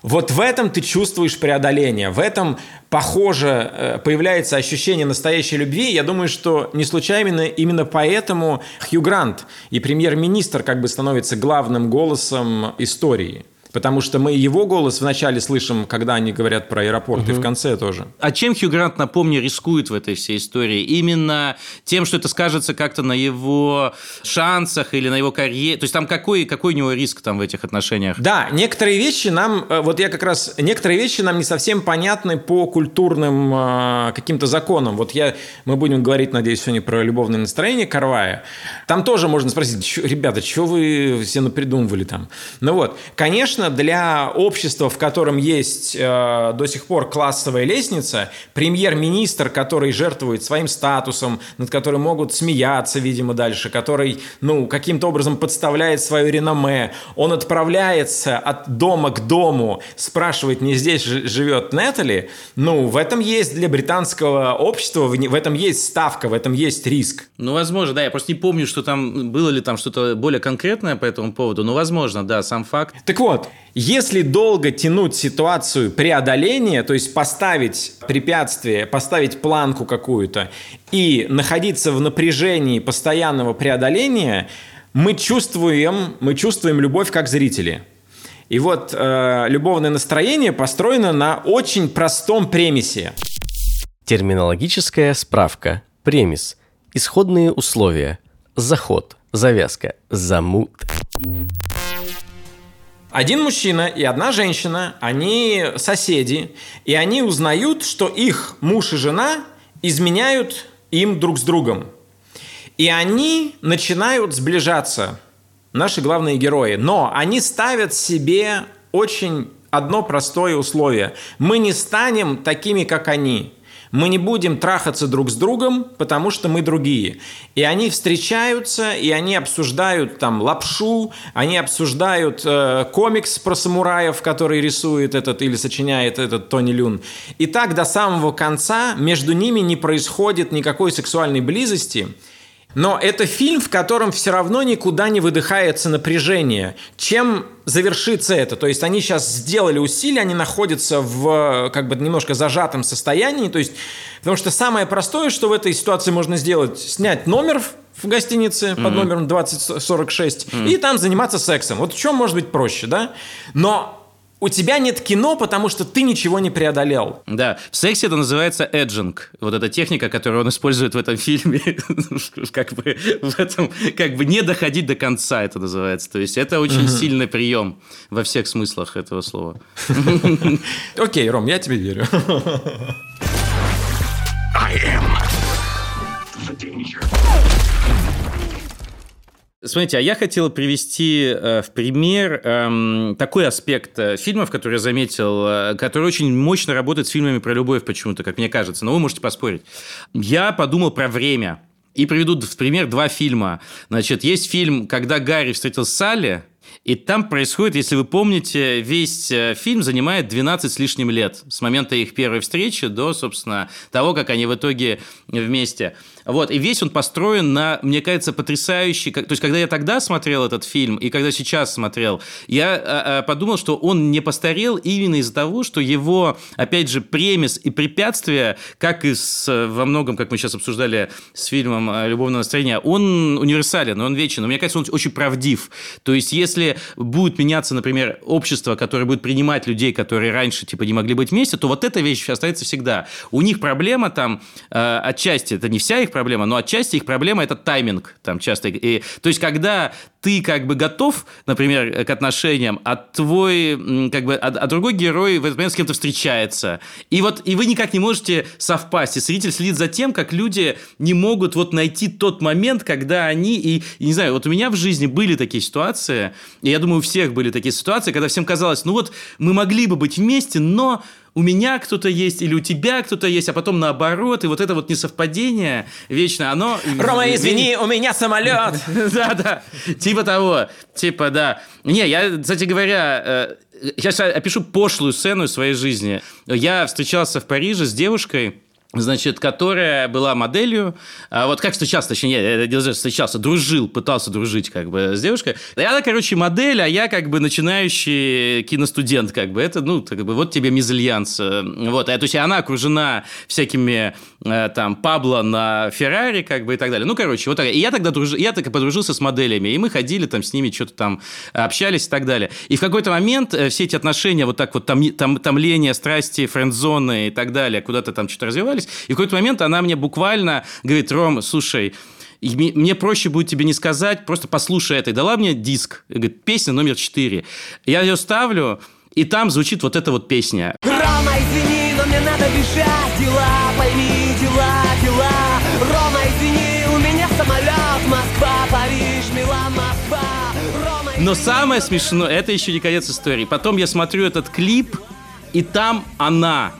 A: вот в этом ты чувствуешь преодоление, в этом, похоже, э, появляется ощущение настоящей любви. Я думаю, что не случайно именно поэтому Хью Грант и премьер-министр как бы становятся главным голосом истории. Потому что мы его голос вначале слышим, когда они говорят про аэропорт, и в конце тоже.
B: А чем Хью Грант, напомню, рискует в этой всей истории? Именно тем, что это скажется как-то на его шансах или на его карьере? То есть там какой, какой у него риск там в этих отношениях?
A: Да, некоторые вещи нам, э, вот я как раз, некоторые вещи нам не совсем понятны по культурным э, каким-то законам. Вот я, мы будем говорить, надеюсь, сегодня про любовное настроение Карвая. Там тоже можно спросить, «Чё, ребята, что вы все напридумывали там? Ну вот, конечно, для общества, в котором есть э, до сих пор классовая лестница, премьер-министр, который жертвует своим статусом, над которым могут смеяться, видимо, дальше, который, ну, каким-то образом подставляет свое реноме, он отправляется от дома к дому, спрашивает, не здесь живет Нетали, ну, в этом есть для британского общества, в, этом есть ставка, в этом есть риск.
B: Ну, возможно, да. Я просто не помню, что там было ли там что-то более конкретное по этому поводу. Ну, возможно, да, сам факт.
A: Так вот, если долго тянуть ситуацию преодоления, то есть поставить препятствие, поставить планку какую-то и находиться в напряжении постоянного преодоления, мы чувствуем, мы чувствуем любовь как зрители. И вот э, любовное настроение построено на очень простом премисе.
C: Терминологическая справка. Премис. Исходные условия. Заход. Завязка. Замут.
A: Один мужчина и одна женщина, они соседи, и они узнают, что их муж и жена изменяют им друг с другом. И они начинают сближаться, наши главные герои. Но они ставят себе очень одно простое условие. Мы не станем такими, как они. Мы не будем трахаться друг с другом, потому что мы другие. И они встречаются, и они обсуждают там лапшу, они обсуждают э, комикс про самураев, который рисует этот или сочиняет этот Тони Люн. И так до самого конца между ними не происходит никакой сексуальной близости. Но это фильм, в котором все равно никуда не выдыхается напряжение. Чем завершится это? То есть они сейчас сделали усилия, они находятся в как бы немножко зажатом состоянии. То есть, потому что самое простое, что в этой ситуации можно сделать, снять номер в гостинице под номером 2046 и там заниматься сексом. Вот в чем может быть проще, да? Но у тебя нет кино, потому что ты ничего не преодолел.
B: Да, в сексе это называется эджинг. Вот эта техника, которую он использует в этом фильме, (laughs) как бы в этом, как бы не доходить до конца это называется. То есть это очень сильный прием во всех смыслах этого слова. (laughs)
A: Окей, Ром, я тебе верю. (laughs)
E: I am the danger.
B: Смотрите, а я хотел привести э, в пример эм, такой аспект э, фильмов, который я заметил, э, который очень мощно работает с фильмами про любовь почему-то, как мне кажется, но вы можете поспорить. Я подумал про время. И приведу в пример два фильма. Значит, есть фильм «Когда Гарри встретил Салли», и там происходит, если вы помните, весь фильм занимает 12 с лишним лет. С момента их первой встречи до, собственно, того, как они в итоге вместе. Вот, и весь он построен на, мне кажется, потрясающий... То есть, когда я тогда смотрел этот фильм, и когда сейчас смотрел, я а, а, подумал, что он не постарел именно из-за того, что его, опять же, премис и препятствия, как и с, во многом, как мы сейчас обсуждали с фильмом э, «Любовное настроение», он универсален, он вечен. Но мне кажется, он очень правдив. То есть, если будет меняться, например, общество, которое будет принимать людей, которые раньше, типа, не могли быть вместе, то вот эта вещь останется всегда. У них проблема там, э, отчасти, это не вся их проблема, но отчасти их проблема – это тайминг там часто. И, то есть, когда ты как бы готов, например, к отношениям, а твой, как бы, а, а другой герой в этот момент с кем-то встречается. И вот, и вы никак не можете совпасть. И зритель следит за тем, как люди не могут вот найти тот момент, когда они, и, и не знаю, вот у меня в жизни были такие ситуации, и я думаю, у всех были такие ситуации, когда всем казалось, ну вот мы могли бы быть вместе, но у меня кто-то есть или у тебя кто-то есть, а потом наоборот, и вот это вот несовпадение вечное, оно...
A: Рома, извини, у меня самолет. (laughs)
B: Да, да, типа того, типа, да. Не, я, кстати говоря, э, я сейчас опишу пошлую сцену своей жизни. Я встречался в Париже с девушкой, значит, которая была моделью, а вот как встречался, точнее, я встречался, дружил, пытался дружить как бы с девушкой. И она, короче, модель, а я как бы начинающий киностудент, как бы, это, ну, как бы, вот тебе мезальянс. Вот, а, то есть она окружена всякими, э, там, Пабло на Феррари, как бы, и так далее. Ну, короче, вот так. И я тогда друж... я так и подружился с моделями, и мы ходили там с ними, что-то там общались и так далее. И в какой-то момент э, все эти отношения, вот так вот, там, там, томление, страсти, френд-зоны и так далее, куда-то там что-то развивались, и в какой-то момент она мне буквально говорит, Ром, слушай, мне проще будет тебе не сказать, просто послушай это. И дала мне диск, говорит, песня номер 4. Я ее ставлю, и там звучит вот эта вот песня. Рома, извини, но мне надо бежать, дела, пойми, дела, дела. Рома, извини, у меня самолет, Москва, Париж, Милан, Москва. Рома, извини, но самое смешное, это еще не конец истории. Потом я смотрю этот клип, и там она.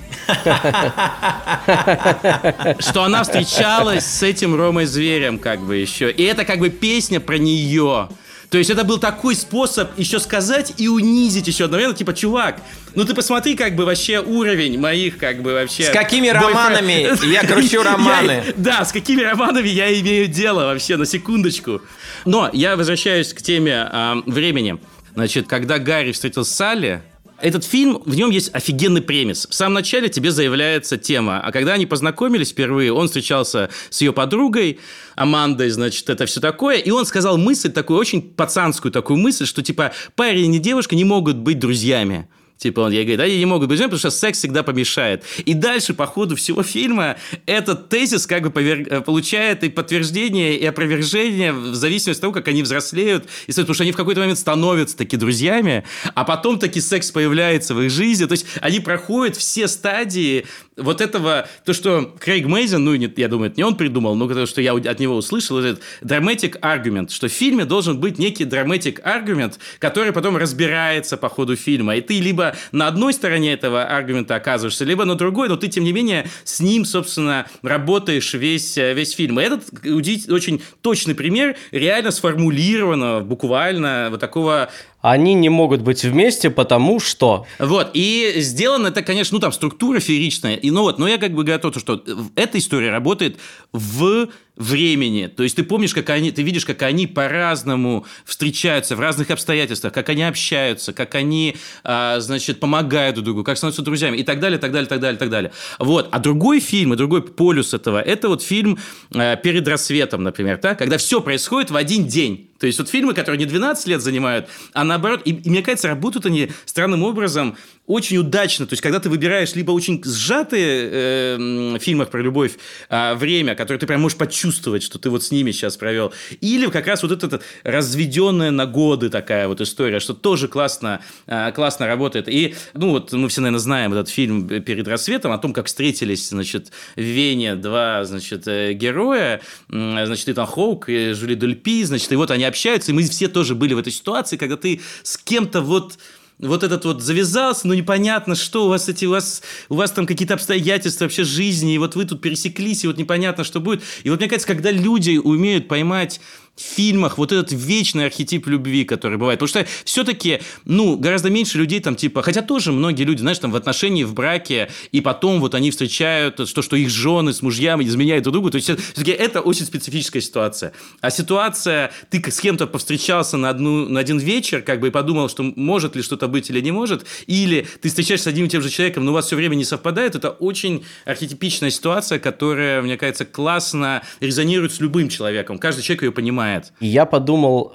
B: Что она встречалась с этим Ромой Зверем, как бы еще. И это как бы песня про нее. То есть это был такой способ еще сказать и унизить еще одновременно, типа, чувак, ну ты посмотри как бы вообще уровень моих как бы вообще...
A: С какими романами я (laughs) кручу романы?
B: да, с какими романами я имею дело вообще, на секундочку. Но я возвращаюсь к теме времени. Значит, когда Гарри встретил Салли, этот фильм, в нем есть офигенный премис. В самом начале тебе заявляется тема, а когда они познакомились впервые, он встречался с ее подругой, Амандой, значит, это все такое, и он сказал мысль такую, очень пацанскую такую мысль, что, типа, парень и девушка не могут быть друзьями. Типа он ей говорит, я не могут быть женой, потому что секс всегда помешает. И дальше по ходу всего фильма этот тезис как бы повер... Э, получает и подтверждение, и опровержение в зависимости от того, как они взрослеют. И потому что они в какой-то момент становятся таки друзьями, а потом таки секс появляется в их жизни. То есть они проходят все стадии вот этого, то, что Крейг Мейзен, ну, я думаю, это не он придумал, но то, что я от него услышал, этот dramatic argument, что в фильме должен быть некий dramatic argument, который потом разбирается по ходу фильма. И ты либо на одной стороне этого аргумента оказываешься, либо на другой, но ты, тем не менее, с ним, собственно, работаешь весь, весь фильм. И этот очень точный пример реально сформулированного, буквально вот такого
C: они не могут быть вместе, потому что...
B: Вот, и сделано это, конечно, ну там структура фееричная, и ну вот, но я как бы готов, что эта история работает в времени. То есть ты помнишь, как они, ты видишь, как они по-разному встречаются в разных обстоятельствах, как они общаются, как они, а, значит, помогают друг другу, как становятся друзьями и так далее, так далее, так далее, так далее. Вот. А другой фильм, и другой полюс этого, это вот фильм а, «Перед рассветом», например, да? когда все происходит в один день. То есть вот фильмы, которые не 12 лет занимают, а наоборот, и, и мне кажется, работают они странным образом очень удачно. То есть, когда ты выбираешь либо очень сжатые э, фильмы про любовь э, время, которые ты прям можешь почувствовать, что ты вот с ними сейчас провел, или как раз вот эта разведенная на годы такая вот история, что тоже классно, э, классно работает. И, ну вот, мы все, наверное, знаем этот фильм «Перед рассветом», о том, как встретились, значит, в Вене два, значит, э, героя, значит, Итан Хоук и Жюли Дельпи, значит, и вот они общаются, и мы все тоже были в этой ситуации, когда ты с кем-то вот вот этот вот завязался, но непонятно, что у вас эти, у вас, у вас там какие-то обстоятельства вообще жизни, и вот вы тут пересеклись, и вот непонятно, что будет. И вот мне кажется, когда люди умеют поймать фильмах вот этот вечный архетип любви, который бывает. Потому что все-таки, ну, гораздо меньше людей там, типа, хотя тоже многие люди, знаешь, там в отношении, в браке, и потом вот они встречают что, что их жены с мужьями изменяют друг другу. То есть, все-таки это очень специфическая ситуация. А ситуация, ты с кем-то повстречался на, одну, на один вечер, как бы, и подумал, что может ли что-то быть или не может, или ты встречаешься с одним и тем же человеком, но у вас все время не совпадает, это очень архетипичная ситуация, которая, мне кажется, классно резонирует с любым человеком. Каждый человек ее понимает понимает.
C: И я подумал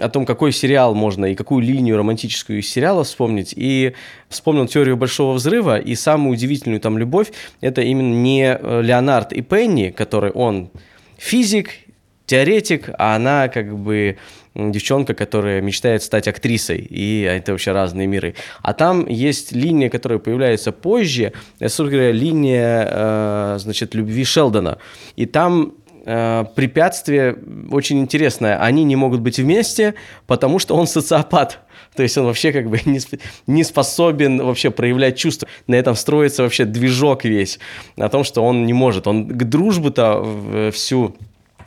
C: о том, какой сериал можно и какую линию романтическую из сериала вспомнить, и вспомнил теорию Большого Взрыва, и самую удивительную там любовь, это именно не э, Леонард и Пенни, который он физик, теоретик, а она как бы девчонка, которая мечтает стать актрисой, и это вообще разные миры. А там есть линия, которая появляется позже, это, собственно говоря, линия, э, значит, любви Шелдона. И там э, препятствие очень интересное. Они не могут быть вместе, потому что он социопат. То есть он вообще как бы (laughs) не, не способен вообще проявлять чувства. На этом строится вообще движок весь. На том, что он не может. Он к дружбу-то всю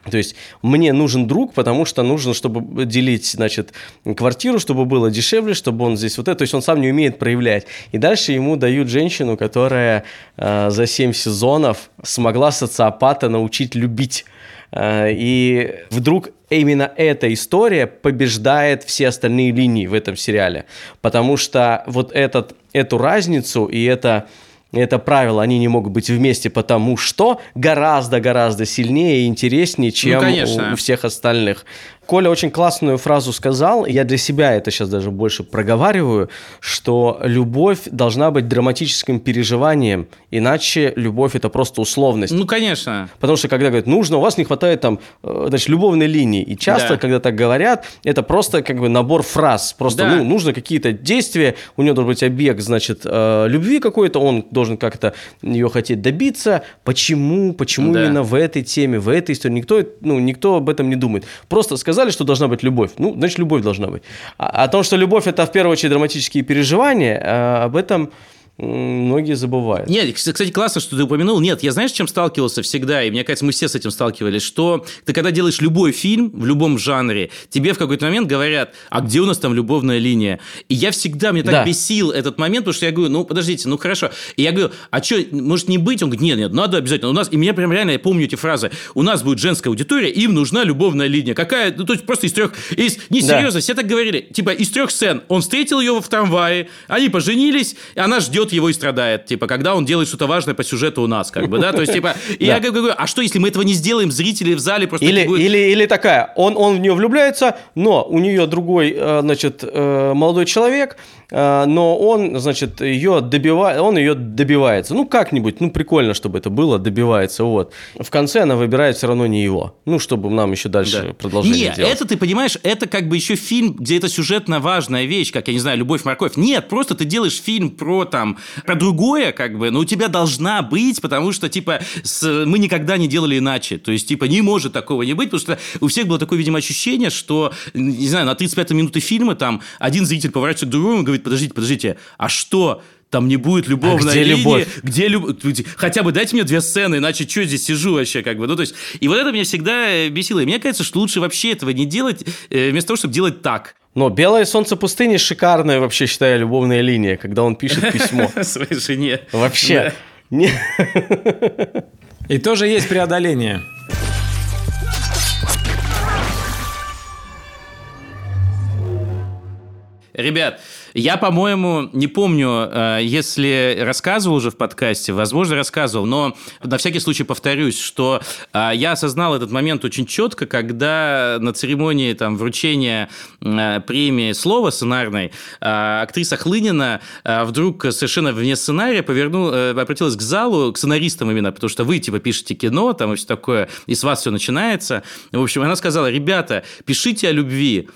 C: То есть мне нужен друг, потому что нужно, чтобы делить, значит, квартиру, чтобы было дешевле, чтобы он здесь вот это, то есть он сам не умеет проявлять. И дальше ему дают женщину, которая э, за 7 сезонов смогла социопата научить любить. Э, и вдруг именно эта история побеждает все остальные линии в этом сериале. Потому что вот этот, эту разницу и это это правило, они не могут быть вместе, потому что гораздо-гораздо сильнее и интереснее,
B: Ну,
C: чем
B: конечно.
C: у, у всех остальных. Коля очень классную фразу сказал, я для себя это сейчас даже больше проговариваю, что любовь должна быть драматическим переживанием, иначе любовь это просто условность.
B: Ну, конечно.
C: Потому что когда говорят, нужно, у вас не хватает там, э, значит, любовной линии. И часто,
B: Да.
C: когда так говорят, это просто как бы набор фраз. Просто,
B: Да.
C: ну, нужно какие-то действия, у него должен быть объект, значит, э, любви какой-то, он должен как-то ее хотеть добиться. Почему? Почему
B: Да.
C: именно в этой теме, в этой истории? Никто, ну, никто об этом не думает. Просто сказали, что должна быть любовь. Ну, значит, любовь должна быть. А о том, что любовь это в первую очередь драматические переживания, э, об этом многие забывают.
B: Нет, кстати, классно, что ты упомянул. Нет, я знаешь, чем сталкивался всегда, и мне кажется, мы все с этим сталкивались, что ты когда делаешь любой фильм в любом жанре, тебе в какой-то момент говорят, а где у нас там любовная линия? И я всегда, мне так
C: Да.
B: бесил этот момент, потому что я говорю, ну, подождите, ну, хорошо. И я говорю, а что, может не быть? Он говорит, нет, нет, надо обязательно. У нас, и меня прям реально, я помню эти фразы, у нас будет женская аудитория, им нужна любовная линия. Какая? Ну, то есть просто из трех, из, не,
C: Да.
B: серьезно, все так говорили. Типа, из трех сцен. Он встретил ее в трамвае, они поженились, и она ждет его и страдает. Типа, когда он делает что-то важное по сюжету у нас, как бы, да? То есть, типа, и я говорю, а что, если мы этого не сделаем, зрители в зале просто
C: Или, или, или такая, он, он в нее влюбляется, но у нее другой, э, значит, э, молодой человек, э, но он, значит, ее добивает, он ее добивается. Ну, как-нибудь, ну, прикольно, чтобы это было, добивается, вот. В конце она выбирает все равно не его. Ну, чтобы нам еще дальше
B: Да.
C: продолжение
B: Нет,
C: делать.
B: это ты понимаешь, это как бы еще фильм, где это сюжетно важная вещь, как, я не знаю, «Любовь, морковь». Нет, просто ты делаешь фильм про там, про другое, как бы, но у тебя должна быть, потому что, типа, с- мы никогда не делали иначе. То есть, типа, не может такого не быть, потому что у всех было такое, видимо, ощущение, что, не знаю, на 35 минуты фильма там один зритель поворачивается к другому и говорит, подождите, подождите, а что, там не будет любовной
C: А где
B: линии,
C: любовь?
B: где люб- Хотя бы дайте мне две сцены, иначе что здесь сижу вообще, как бы. Ну, то есть, и вот это меня всегда э, бесило. И мне кажется, что лучше вообще этого не делать, э, вместо того, чтобы делать так.
C: Но «Белое солнце пустыни» шикарная, вообще, считаю, любовная линия, когда он пишет письмо. (laughs)
B: Своей жене.
C: Вообще.
A: И тоже есть преодоление.
B: Ребят, я, по-моему, не помню, э, если рассказывал уже в подкасте, возможно, рассказывал, но на всякий случай повторюсь, что э, я осознал этот момент очень четко, когда на церемонии там, вручения э, премии слова сценарной актриса Хлынина вдруг совершенно вне сценария повернул, э, обратилась к залу, к сценаристам именно, потому что вы, типа, пишете кино, там и все такое, и с вас все начинается. В общем, она сказала, ребята, пишите о любви.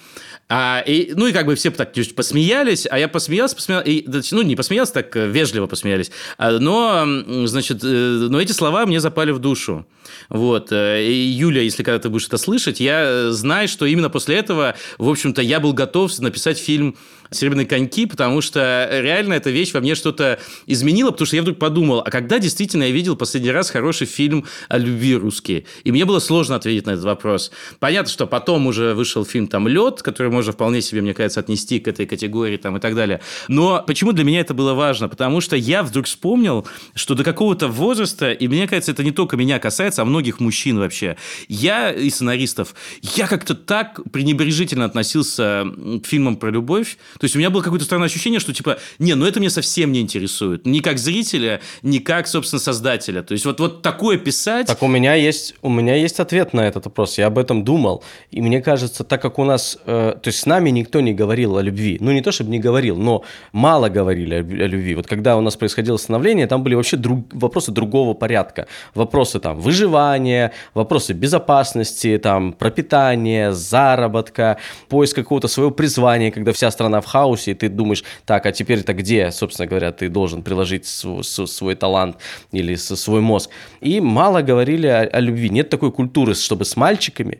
B: А, и, ну и как бы все так есть, посмеялись, а я посмеялся, посмеялся, и, ну не посмеялся, так э, вежливо посмеялись, А, но, значит, э, но эти слова мне запали в душу. Вот. э, И Юля, если когда ты будешь это слышать, я знаю, что именно после этого, в общем-то, я был готов написать фильм «Серебряные коньки», потому что реально эта вещь во мне что-то изменила, потому что я вдруг подумал, а когда действительно я видел последний раз хороший фильм о любви русский? И мне было сложно ответить на этот вопрос. Понятно, что потом уже вышел фильм там «Лед», который можно вполне себе, мне кажется, отнести к этой категории там, и так далее. Но почему для меня это было важно? Потому что я вдруг вспомнил, что до какого-то возраста, и мне кажется, это не только меня касается, а многих мужчин вообще, я и сценаристов, я как-то так пренебрежительно относился к фильмам про любовь. То есть у меня было какое-то странное ощущение, что типа, не, ну это меня совсем не интересует. Ни как зрителя, ни как, собственно, создателя. То есть вот, вот такое писать...
C: Так у меня есть у меня есть ответ на этот вопрос. Я об этом думал, и мне кажется, так как у нас, э, то есть с нами никто не говорил о любви, ну не то чтобы не говорил, но мало говорили о, о любви. Вот когда у нас происходило становление, там были вообще друг- вопросы другого порядка, вопросы там выживания, вопросы безопасности, там пропитания, заработка, поиск какого-то своего призвания, когда вся страна в хаосе, и ты думаешь, так, а теперь-то где, собственно говоря, ты должен приложить св- с- свой талант или свой мозг. И мало говорили о, о любви. Нет такой культуры, чтобы с мальчиками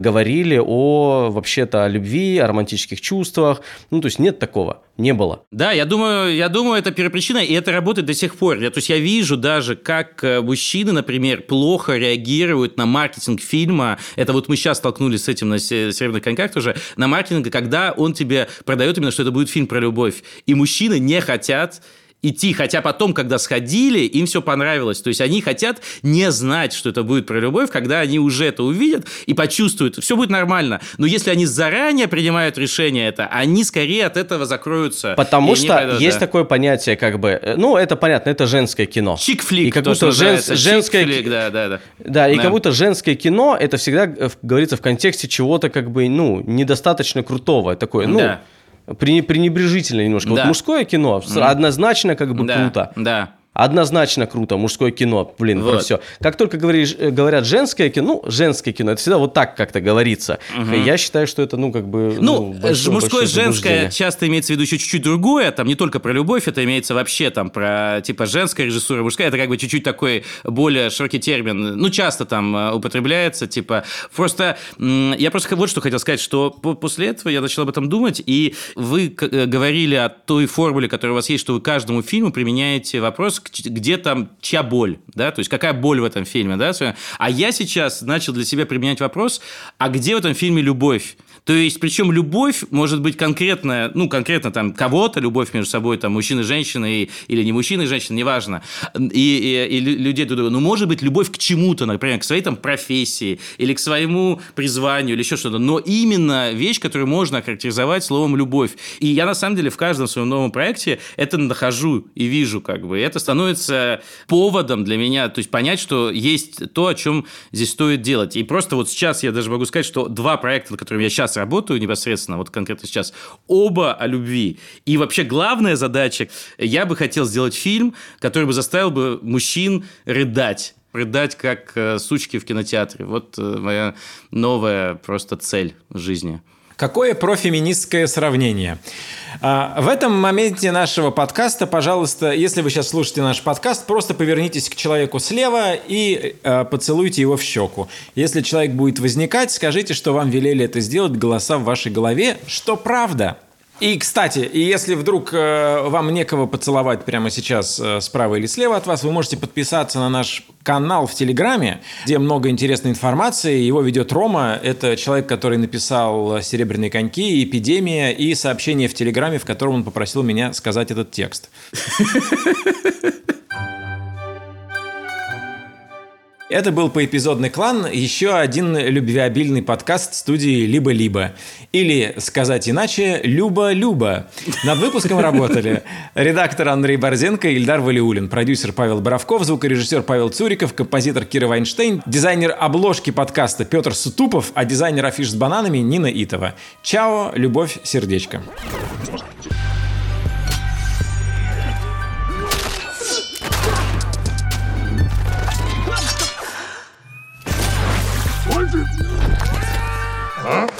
C: говорили о вообще-то о любви, о романтических чувствах. Ну, то есть нет такого, не было.
B: Да, я думаю, я думаю, это первопричина, и это работает до сих пор. Я, то есть я вижу даже, как э, мужчины, например, плохо реагируют на маркетинг фильма. Это вот мы сейчас столкнулись с этим на «Серебряных коньках» тоже. На маркетинг, когда он тебе продает именно, что это будет фильм про любовь. И мужчины не хотят идти, хотя потом, когда сходили, им все понравилось. То есть они хотят не знать, что это будет про любовь, когда они уже это увидят и почувствуют, все будет нормально. Но если они заранее принимают решение это, они скорее от этого закроются.
C: Потому что
B: пойдут,
C: есть
B: да.
C: такое понятие, как бы, э, ну, это понятно, это женское кино.
B: Чик-флик,
C: И как
B: то,
C: будто жен- женское
B: Чик-флик,
C: ки-
B: да, да, да.
C: Да, и
B: Да.
C: как будто женское кино, это всегда э, говорится в контексте чего-то, как бы, ну, недостаточно крутого. Такое, ну,
B: Да.
C: Пренебрежительно немножко.
B: Да.
C: Вот мужское кино однозначно как бы
B: Да,
C: круто.
B: Да.
C: Однозначно круто, мужское кино, блин,
B: Вот.
C: все. Как только говоришь, э, говорят женское кино, ну, женское кино, это всегда вот так как-то говорится. И я считаю, что это, ну, как бы...
B: Ну,
C: большое-
B: ж- мужское,
C: большое
B: женское часто имеется в виду еще чуть-чуть другое, там не только про любовь, это имеется вообще там про, типа, женская режиссура, мужская, это как бы чуть-чуть такой более широкий термин, ну, часто там э, употребляется, типа, просто, я просто вот что хотел сказать, что по- после этого я начал об этом думать, и вы э, говорили о той формуле, которая у вас есть, что вы каждому фильму применяете вопрос, к- где там чья боль, да, то есть какая боль в этом фильме, да, а я сейчас начал для себя применять вопрос, а где в этом фильме любовь? То есть, причем любовь может быть конкретная, ну, конкретно там кого-то, любовь между собой, там, мужчины, женщины, и- или не мужчины, женщины, неважно, и, и, и лю- людей друг друга. Но может быть любовь к чему-то, например, к своей там профессии, или к своему призванию, или еще что-то. Но именно вещь, которую можно охарактеризовать словом «любовь». И я, на самом деле, в каждом своем новом проекте это нахожу и вижу, как бы. И это становится поводом для меня, то есть понять, что есть то, о чем здесь стоит делать. И просто вот сейчас я даже могу сказать, что два проекта, над которыми я сейчас работаю непосредственно, вот конкретно сейчас, оба о любви. И вообще главная задача, я бы хотел сделать фильм, который бы заставил бы мужчин рыдать. Рыдать, как э, сучки в кинотеатре. Вот э, моя новая просто цель жизни.
A: Какое профеминистское сравнение. А, В этом моменте нашего подкаста, пожалуйста, если вы сейчас слушаете наш подкаст, просто повернитесь к человеку слева и э, поцелуйте его в щеку. Если человек будет возникать, скажите, что вам велели это сделать голоса в вашей голове, что правда. И, кстати, если вдруг э, вам некого поцеловать прямо сейчас э, справа или слева от вас, вы можете подписаться на наш канал в Телеграме, где много интересной информации. Его ведет Рома. Это человек, который написал «Серебряные коньки», «Эпидемия» и сообщение в Телеграме, в котором он попросил меня сказать этот текст. (laughs) Это был поэпизодный клан, еще один любвеобильный подкаст студии «Либо-либо». Или, сказать иначе, «Люба-люба». Над выпуском работали редактор Андрей Борзенко и Ильдар Валиулин, продюсер Павел Боровков, звукорежиссер Павел Цуриков, композитор Кира Вайнштейн, дизайнер обложки подкаста Петр Сутупов, а дизайнер афиш с бананами Нина Итова. Чао, любовь, сердечко.
E: Thank you. Huh?